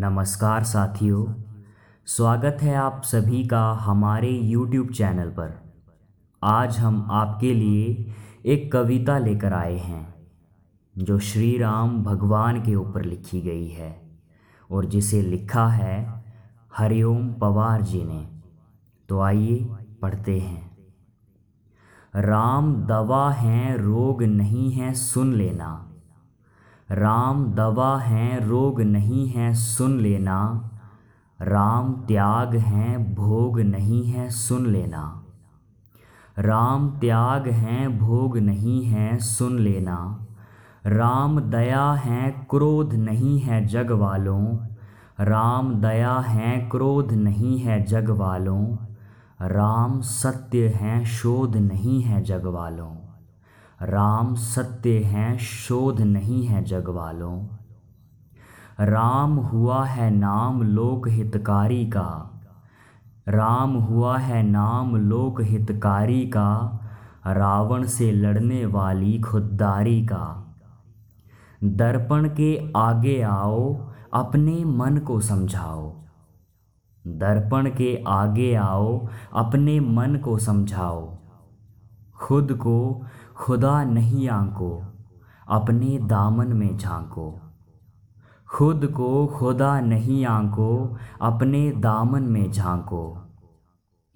नमस्कार साथियों। स्वागत है आप सभी का हमारे YouTube चैनल पर। आज हम आपके लिए एक कविता लेकर आए हैं, जो श्री राम भगवान के ऊपर लिखी गई है और जिसे लिखा है हरिओम पवार जी ने। तो आइए पढ़ते हैं। राम दवा हैं, रोग नहीं है, सुन लेना। राम दवा हैं, रोग नहीं है, सुन लेना। राम त्याग हैं, भोग नहीं है, सुन लेना। राम त्याग हैं, भोग नहीं है, सुन लेना। राम दया हैं, क्रोध नहीं है, जग वालों। राम दया हैं, क्रोध नहीं है, जग वालों। राम सत्य हैं, शोध नहीं है, जग वालों। राम सत्य हैं, शोध नहीं है जग वालों। राम हुआ है नाम लोक हितकारी का। राम हुआ है नाम लोक हितकारी का, रावण से लड़ने वाली खुददारी का। दर्पण के आगे आओ, अपने मन को समझाओ। दर्पण के आगे आओ, अपने मन को समझाओ। खुद को खुदा नहीं आंको, अपने दामन में झांको। खुद को खुदा नहीं आंको, अपने दामन में झांको।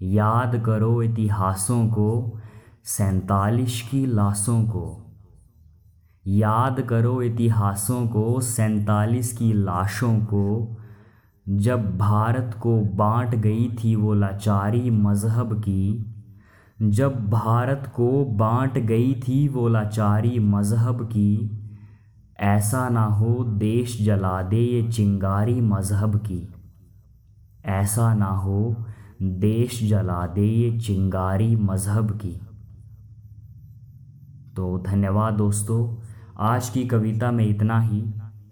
याद करो इतिहासों को, सैतालीस की लाशों को। याद करो इतिहासों को, सैतालीस की लाशों को। जब भारत को बांट गई थी वो लाचारी मज़हब की जब भारत को बांट गई थी वो लाचारी मज़हब की, ऐसा ना हो देश जला दे ये चिंगारी मज़हब की। ऐसा ना हो देश जला दे ये चिंगारी मज़हब की। तो धन्यवाद दोस्तों, आज की कविता में इतना ही।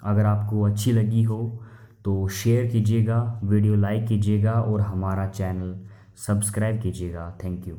अगर आपको अच्छी लगी हो तो शेयर कीजिएगा, वीडियो लाइक कीजिएगा और हमारा चैनल सब्सक्राइब कीजिएगा। Thank you.